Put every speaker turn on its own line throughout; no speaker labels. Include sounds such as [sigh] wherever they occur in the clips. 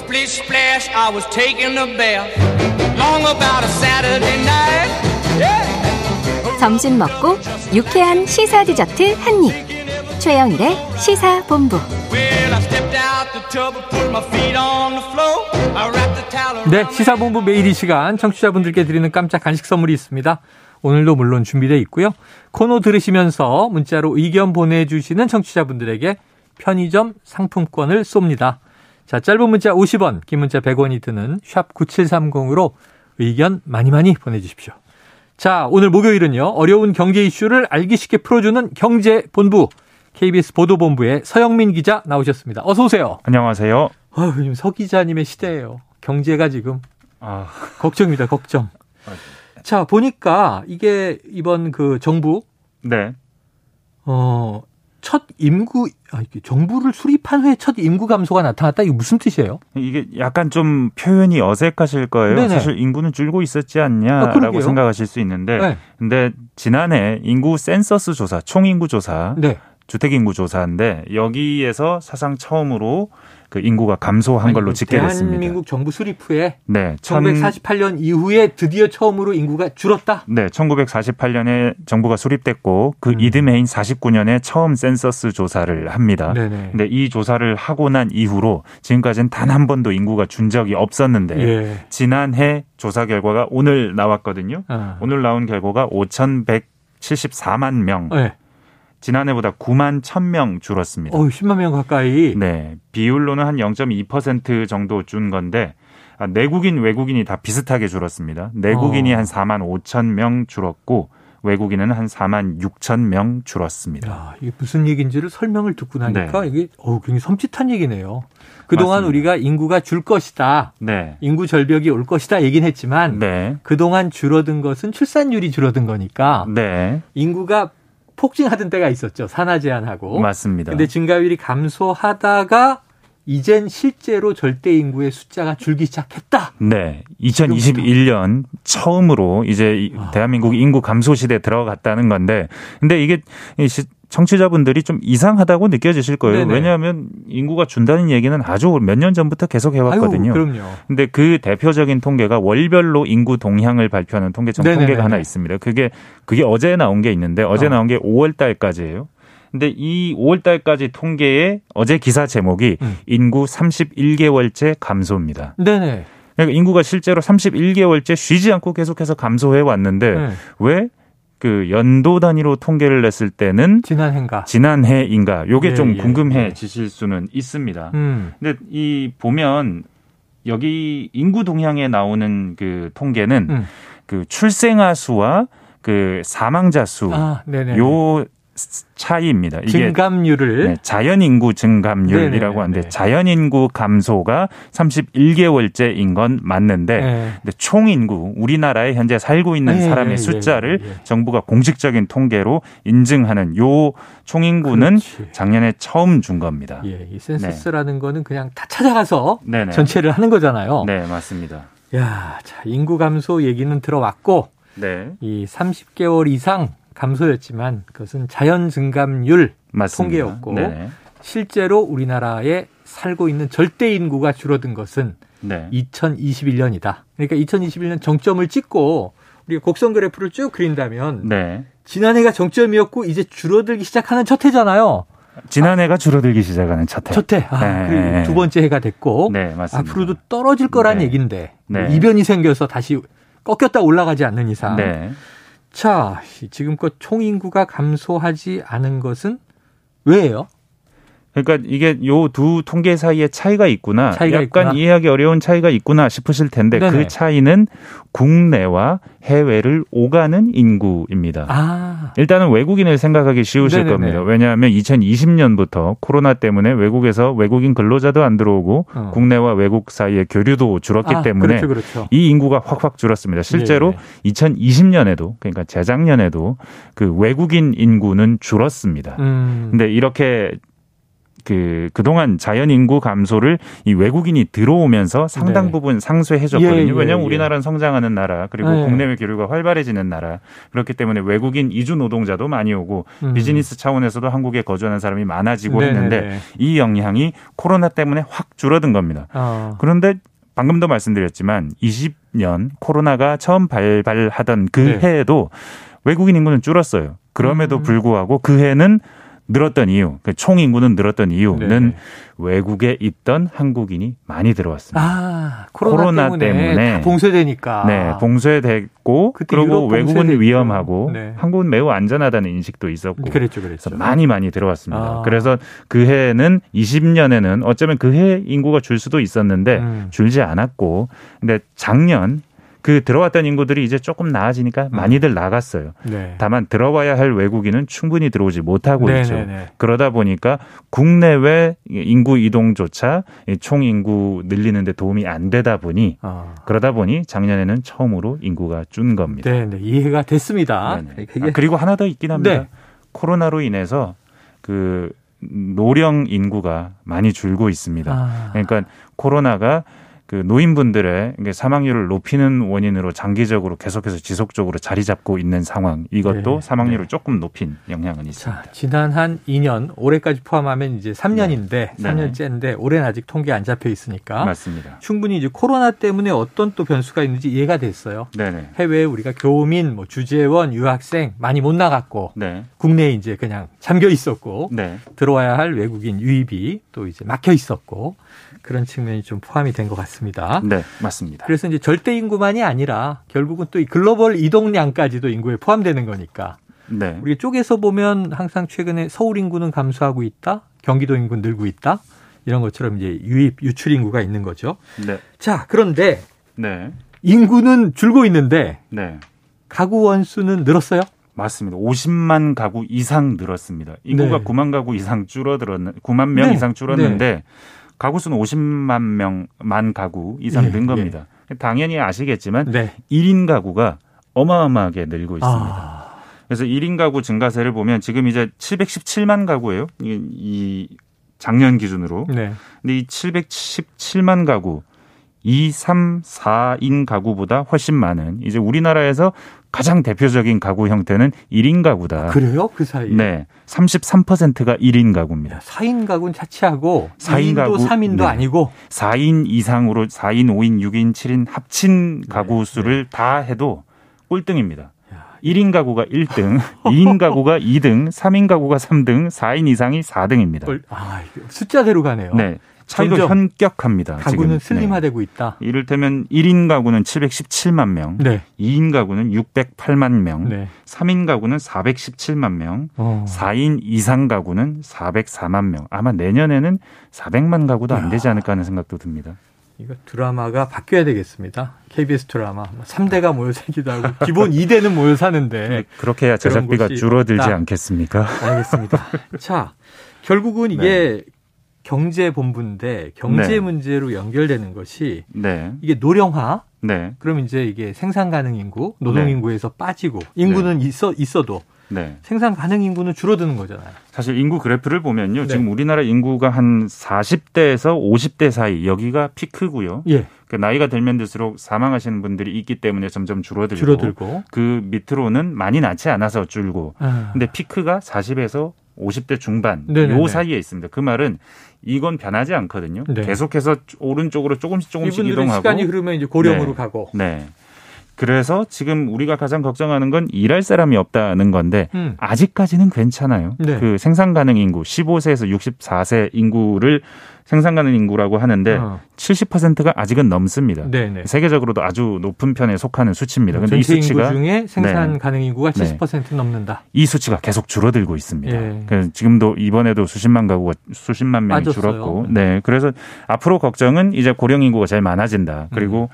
Splish splash, I was taking a bath. Long about a Saturday night. Yeah.
점심 먹고 유쾌한 시사 디저트 한 입. 최영일의 시사 본부.
네, 시사본부 매일 이 시간 청취자분들께 드리는 깜짝 간식 선물이 있습니다. 오늘도 물론 준비되어 있고요. 코너 들으시면서 문자로 의견 보내주시는 청취자분들에게 편의점 상품권을 쏩니다. 자, 짧은 문자 50원, 긴 문자 100원이 드는 샵 9730으로 의견 많이 많이 보내주십시오. 자, 오늘 목요일은요. 어려운 경제 이슈를 알기 쉽게 풀어주는 경제본부 KBS 보도본부의 서영민 기자 나오셨습니다. 어서 오세요.
안녕하세요.
아유, 요즘 서 기자님의 시대예요. 경제가 지금
아,
걱정입니다. 걱정. 자, 보니까 이게 이번 그 정부
네.
어, 첫 임구 아, 이게 정부를 수립한 후에 첫 임구 감소가 나타났다. 이게 무슨 뜻이에요?
이게 약간 좀 표현이 어색하실 거예요.
네네.
사실 인구는 줄고 있었지
아,
않냐라고
그러게요.
생각하실 수 있는데,
네.
근데 지난해 인구 센서스 조사, 총인구 조사,
네.
주택 인구 조사인데 여기에서 사상 처음으로 그 인구가 감소한 걸로
아니,
집계됐습니다.
대한민국 정부 수립 후에
네, 천-
1948년 이후에 드디어 처음으로 인구가 줄었다.
네, 1948년에 정부가 수립됐고 그
음.
이듬해인 49년에 처음 센서스 조사를 합니다.
네네.
근데 이 조사를 하고 난 이후로 지금까지는 단 한 번도 인구가 준 적이 없었는데
예.
지난해 조사 결과가 오늘 나왔거든요.
아.
오늘 나온 결과가 5,174만 명.
네.
지난해보다 9만 1,000명 줄었습니다.
어, 10만 명 가까이.
네. 비율로는 한 0.2% 정도 준 건데 아, 내국인 외국인이 다 비슷하게 줄었습니다. 내국인이
어.
한 4만 5천 명 줄었고 외국인은 한 4만 6천 명 줄었습니다.
야, 이게 무슨 얘기인지를 설명을 듣고 나니까
네.
이게 어, 굉장히 섬찟한 얘기네요. 그동안
맞습니다.
우리가 인구가 줄 것이다.
네.
인구 절벽이 올 것이다 얘기는 했지만
네.
그동안 줄어든 것은 출산율이 줄어든 거니까
네.
인구가 폭증하던 때가 있었죠. 산하 제한하고.
맞습니다.
근데 증가율이 감소하다가 이젠 실제로 절대 인구의 숫자가 줄기 시작했다.
네. 2021년 처음으로 이제 이
아.
대한민국이 인구 감소 시대에 들어갔다는 건데 근데 이게 청취자분들이 좀 이상하다고 느껴지실 거예요.
네네.
왜냐하면 인구가 준다는 얘기는 아주 몇 년 전부터 계속 해왔거든요.
아유, 그럼요.
근데 그 대표적인 통계가 월별로 인구 동향을 발표하는 통계청
네네네네.
통계가 하나 있습니다. 그게 그게 어제 나온 게 있는데 어제
어.
나온 게 5월 달까지예요. 근데 이 5월 달까지 통계에 어제 기사 제목이
음.
인구 31개월째 감소입니다.
네네.
그러니까 인구가 실제로 31개월째 쉬지 않고 계속해서 감소해 왔는데
네.
왜 그 연도 단위로 통계를 냈을 때는
지난 해인가.
지난해인가 요게
예,
좀
예,
궁금해지실 수는 있습니다.
음.
근데 이 보면 여기 인구 동향에 나오는 그 통계는
음.
그 출생아 수와 그 사망자 수
아,
차이입니다. 이게
증감률을
네, 자연 인구 증감률이라고. 하는데 자연 인구 감소가 31개월째인 건 맞는데
네.
총 인구 우리나라에 현재 살고 있는
예,
사람의
예,
숫자를
예, 예.
정부가 공식적인 통계로 인증하는 요 총 인구는
그렇지.
작년에 처음 준 겁니다.
예, 이 센서스라는 거는 그냥 다 찾아가서. 전체를 하는 거잖아요.
네, 맞습니다.
야, 자, 인구 감소 얘기는 들어왔고
네,
이 30개월 이상 감소였지만 그것은 자연 증감률
맞습니다.
통계였고
네,
실제로 우리나라에 살고 있는 절대 인구가 줄어든 것은
네.
2021년이다. 그러니까 2021년 정점을 찍고 우리가 곡선 그래프를 쭉 그린다면
네.
지난해가 정점이었고 이제 줄어들기 시작하는 첫 해잖아요.
지난해가 줄어들기 시작하는 첫 해.
첫 해. 아,
네.
그리고 두 번째 해가 됐고
네, 맞습니다.
앞으로도 떨어질 거란
네.
얘기인데
네.
이변이 생겨서 다시 꺾였다 올라가지 않는 이상.
네.
자, 지금껏 총 인구가 감소하지 않은 것은 왜예요?
그러니까 이게 요 두 통계 사이에 차이가 있구나.
차이가
약간
있구나.
이해하기 어려운 차이가 있구나 싶으실 텐데
네네.
그 차이는 국내와 해외를 오가는 인구입니다.
아,
일단은 외국인을 생각하기 쉬우실
네네네.
겁니다. 왜냐하면 2020년부터 코로나 때문에 외국에서 외국인 근로자도 안 들어오고
어.
국내와 외국 사이의 교류도 줄었기
아,
때문에
그렇죠, 그렇죠.
이 인구가 확확 줄었습니다. 실제로
예.
2020년에도 그러니까 재작년에도 그 외국인 인구는 줄었습니다.
음,
근데 이렇게 그 그동안 자연 인구 감소를 이 외국인이 들어오면서 상당
네.
부분 상쇄해 줬거든요.
예, 예,
왜냐하면
예.
우리나라는 성장하는 나라 그리고
네.
국내외 교류가 활발해지는 나라 그렇기 때문에 외국인 이주 노동자도 많이 오고
음.
비즈니스 차원에서도 한국에 거주하는 사람이 많아지고
네네네.
했는데 이 영향이 코로나 때문에 확 줄어든 겁니다.
어.
그런데 방금도 말씀드렸지만 20년 코로나가 처음 발발하던 그
네.
해에도 외국인 인구는 줄었어요. 그럼에도
음.
불구하고 그 해는 늘었던 이유, 그 총 인구는 늘었던 이유는
네.
외국에 있던 한국인이 많이 들어왔습니다.
아, 코로나,
코로나
때문에,
때문에.
다 봉쇄되니까.
네, 봉쇄됐고 그리고 외국은
봉쇄됐죠.
위험하고
네.
한국은 매우 안전하다는 인식도 있었고
그랬죠, 그랬죠.
많이 많이 들어왔습니다.
아.
그래서 그 해에는 20년에는 어쩌면 그 해 인구가 줄 수도 있었는데
음.
줄지 않았고 근데 작년 그 들어왔던 인구들이 이제 조금 나아지니까 많이들 나갔어요.
네.
다만 들어와야 할 외국인은 충분히 들어오지 못하고 있죠.
네네네.
그러다 보니까 국내외 인구 이동조차 이총 인구 늘리는 데 도움이 안 되다 보니
어.
그러다 보니 작년에는 처음으로 인구가 준 겁니다.
네, 네, 이해가 됐습니다. 그게
아, 그리고 하나 더 있긴 합니다.
네.
코로나로 인해서 그 노령 인구가 많이 줄고 있습니다.
아,
그러니까 코로나가 그 노인분들의 사망률을 높이는 원인으로 장기적으로 계속해서 지속적으로 자리 잡고 있는 상황. 이것도
네,
사망률을
네.
조금 높인 영향은 있습니다.
자, 지난 한 2년, 올해까지 포함하면 이제 3년인데,
네.
3년째인데, 올해는 아직 통계 안 잡혀 있으니까.
맞습니다.
충분히 이제 코로나 때문에 어떤 또 변수가 있는지 이해가 됐어요.
네네.
해외에 우리가 교민, 뭐 주재원, 유학생 많이 못 나갔고,
네.
국내에 이제 그냥 잠겨 있었고,
네.
들어와야 할 외국인 유입이 또 이제 막혀 있었고, 그런 측면이 좀 포함이 된 것 같습니다.
네. 맞습니다.
그래서 이제 절대 인구만이 아니라 결국은 또 이 글로벌 이동량까지도 인구에 포함되는 거니까
네.
우리 쪽에서 보면 항상 최근에 서울 인구는 감소하고 있다, 경기도 인구는 늘고 있다 이런 것처럼 이제 유입 유출 인구가 있는 거죠.
네.
자 그런데
네.
인구는 줄고 있는데
네.
가구 원수는 늘었어요?
맞습니다. 50만 가구 이상 늘었습니다. 인구가
네.
9만 가구 이상 줄어들었는 9만 명
네.
이상 줄었는데 가구 수는 50만 명 만 가구 이상
예,
는 겁니다. 당연히 아시겠지만
네.
1인 가구가 어마어마하게 늘고 있습니다.
아,
그래서 1인 가구 증가세를 보면 지금 이제 717만 가구예요. 이, 이 작년 기준으로.
네.
근데 이 717만 가구 2, 3, 4인 가구보다 훨씬 많은 이제 우리나라에서 가장 대표적인 가구 형태는 1인 가구다.
그래요? 그 사이에?
네. 33%가 1인 가구입니다.
4인 가구는 차치하고
4인
2인도
가구,
3인도
네.
아니고
4인 이상으로 4인, 5인, 6인, 7인 합친 가구
네.
수를 다 해도 꼴등입니다. 1인 가구가 1등, 2인 가구가 2등, 3인 가구가 3등, 4인 이상이 4등입니다.
걸- 아, 숫자대로 가네요.
네. 차이도
점점
현격합니다.
가구는
지금.
슬림화되고 있다.
네. 이를테면 1인 가구는 717만 명,
네.
2인 가구는 608만 명,
네.
3인 가구는 417만 명,
어.
4인 이상 가구는 404만 명. 아마 내년에는 400만 가구도 안 되지 않을까 하는 생각도 듭니다.
이거 드라마가 바뀌어야 되겠습니다. KBS 드라마. 3대가 모여 살기도 하고 기본 2대는 모여 사는데
네, 그렇게 해야 제작비가 줄어들지
없다.
않겠습니까?
알겠습니다. [laughs] 자, 결국은 이게 경제 본부인데 경제
네.
문제로 연결되는 것이
네.
이게 노령화
네.
그럼 이제 이게 생산 가능 인구, 노동
네.
인구에서 빠지고 인구는 있어 있어도
네.
생산 가능 인구는 줄어드는 거잖아요.
사실 인구 그래프를 보면요.
네.
지금 우리나라 인구가 한 40대에서 50대 사이 여기가 피크고요.
예,
그 나이가 들면 들수록 사망하시는 분들이 있기 때문에 점점 줄어들고
줄어들고.
그 밑으로는 많이 낳지 않아서 줄고
아,
근데 피크가 40에서 50대 중반
네네네.
요 사이에 있습니다. 그 말은 이건 변하지 않거든요.
네.
계속해서 오른쪽으로 조금씩 조금씩 이동하고
시간이 흐르면 이제 고령으로
네.
가고.
네. 그래서 지금 우리가 가장 걱정하는 건 일할 사람이 없다는 건데
음.
아직까지는 괜찮아요.
네.
그 생산 가능 인구 15세에서 64세 인구를 생산 가능 인구라고 하는데
어.
70%가 아직은 넘습니다.
네네.
세계적으로도 아주 높은 편에 속하는 수치입니다. 근데 이
전체 인구
수치가
중에 생산
네.
가능 인구가
네.
70% 넘는다.
이 수치가 계속 줄어들고 있습니다.
예.
그래서 지금도 이번에도 수십만 가구가 수십만 명이
빠졌어요.
줄었고, 네. 그래서 앞으로 걱정은 이제 고령 인구가 제일 많아진다. 그리고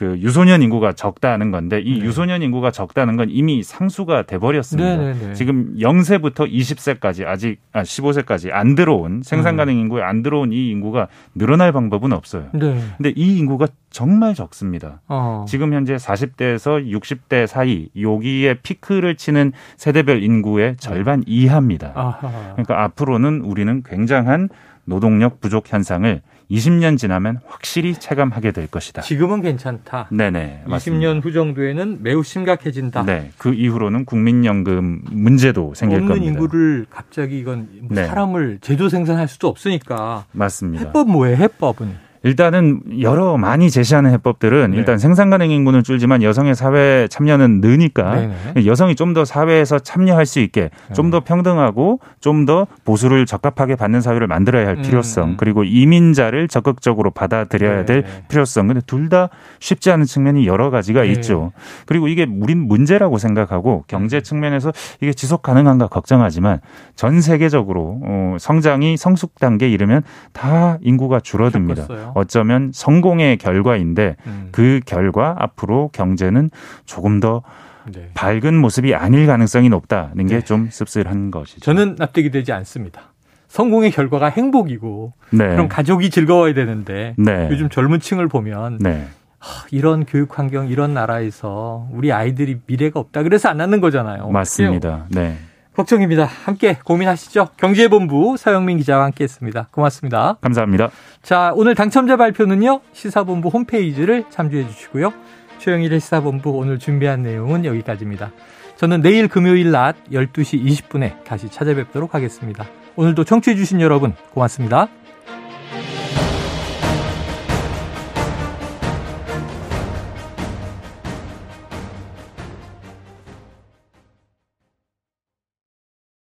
그 유소년 인구가 적다는 건데 이
음. 네.
유소년 인구가 적다는 건 이미 상수가 돼 버렸습니다.
네네네.
지금 0세부터 20세까지 아직 아 15세까지 안 들어온 생산
음.
가능 인구에 안 들어온 이 인구가 늘어날 방법은 없어요.
네.
근데 이 인구가 정말 적습니다.
어.
지금 현재 40대에서 60대 사이 여기에 피크를 치는 세대별 인구의 절반 이하입니다.
아하.
그러니까 앞으로는 우리는 굉장한 노동력 부족 현상을 20년 지나면 확실히 체감하게 될 것이다.
지금은 괜찮다.
네네. 맞습니다.
20년 후 정도에는 매우 심각해진다.
네. 그 이후로는 국민연금 문제도 생길
없는
겁니다.
인구를 갑자기 이건 뭐
네.
사람을 제도 생산할 수도 없으니까
맞습니다.
해법 뭐예요? 해법은
일단은 여러 많이 제시하는 해법들은
네.
일단 생산 가능 인구는 줄지만 여성의 사회 참여는 느니까
네네.
여성이 좀 더 사회에서 참여할 수 있게 좀
네.
더 평등하고 좀 더 보수를 적합하게 받는 사회를 만들어야 할
음,
필요성
음.
그리고 이민자를 적극적으로 받아들여야 될
네.
필요성 근데 둘 다 쉽지 않은 측면이 여러 가지가
네.
있죠. 그리고 이게 우린 문제라고 생각하고 경제
음.
측면에서 이게 지속 가능한가 걱정하지만 전 세계적으로 어, 성장이 성숙 단계에 이르면 다 인구가 줄어듭니다.
겪었어요.
어쩌면 성공의 결과인데
음.
그 결과 앞으로 경제는 조금 더
네.
밝은 모습이 아닐 가능성이 높다는
네.
게좀 씁쓸한 것이죠.
저는 납득이 되지 않습니다. 성공의 결과가 행복이고
네.
그럼 가족이 즐거워야 되는데
네.
요즘 젊은 층을 보면
네.
하, 이런 교육 환경 이런 나라에서 우리 아이들이 미래가 없다 그래서 안 낳는 거잖아요.
맞습니다. 네.
걱정입니다. 함께 고민하시죠. 경제본부 서영민 기자와 함께했습니다. 고맙습니다.
감사합니다.
자 오늘 당첨자 발표는요 시사본부 홈페이지를 참조해 주시고요. 최영일의 시사본부 오늘 준비한 내용은 여기까지입니다. 저는 내일 금요일 낮 12시 20분에 다시 찾아뵙도록 하겠습니다. 오늘도 청취해 주신 여러분 고맙습니다.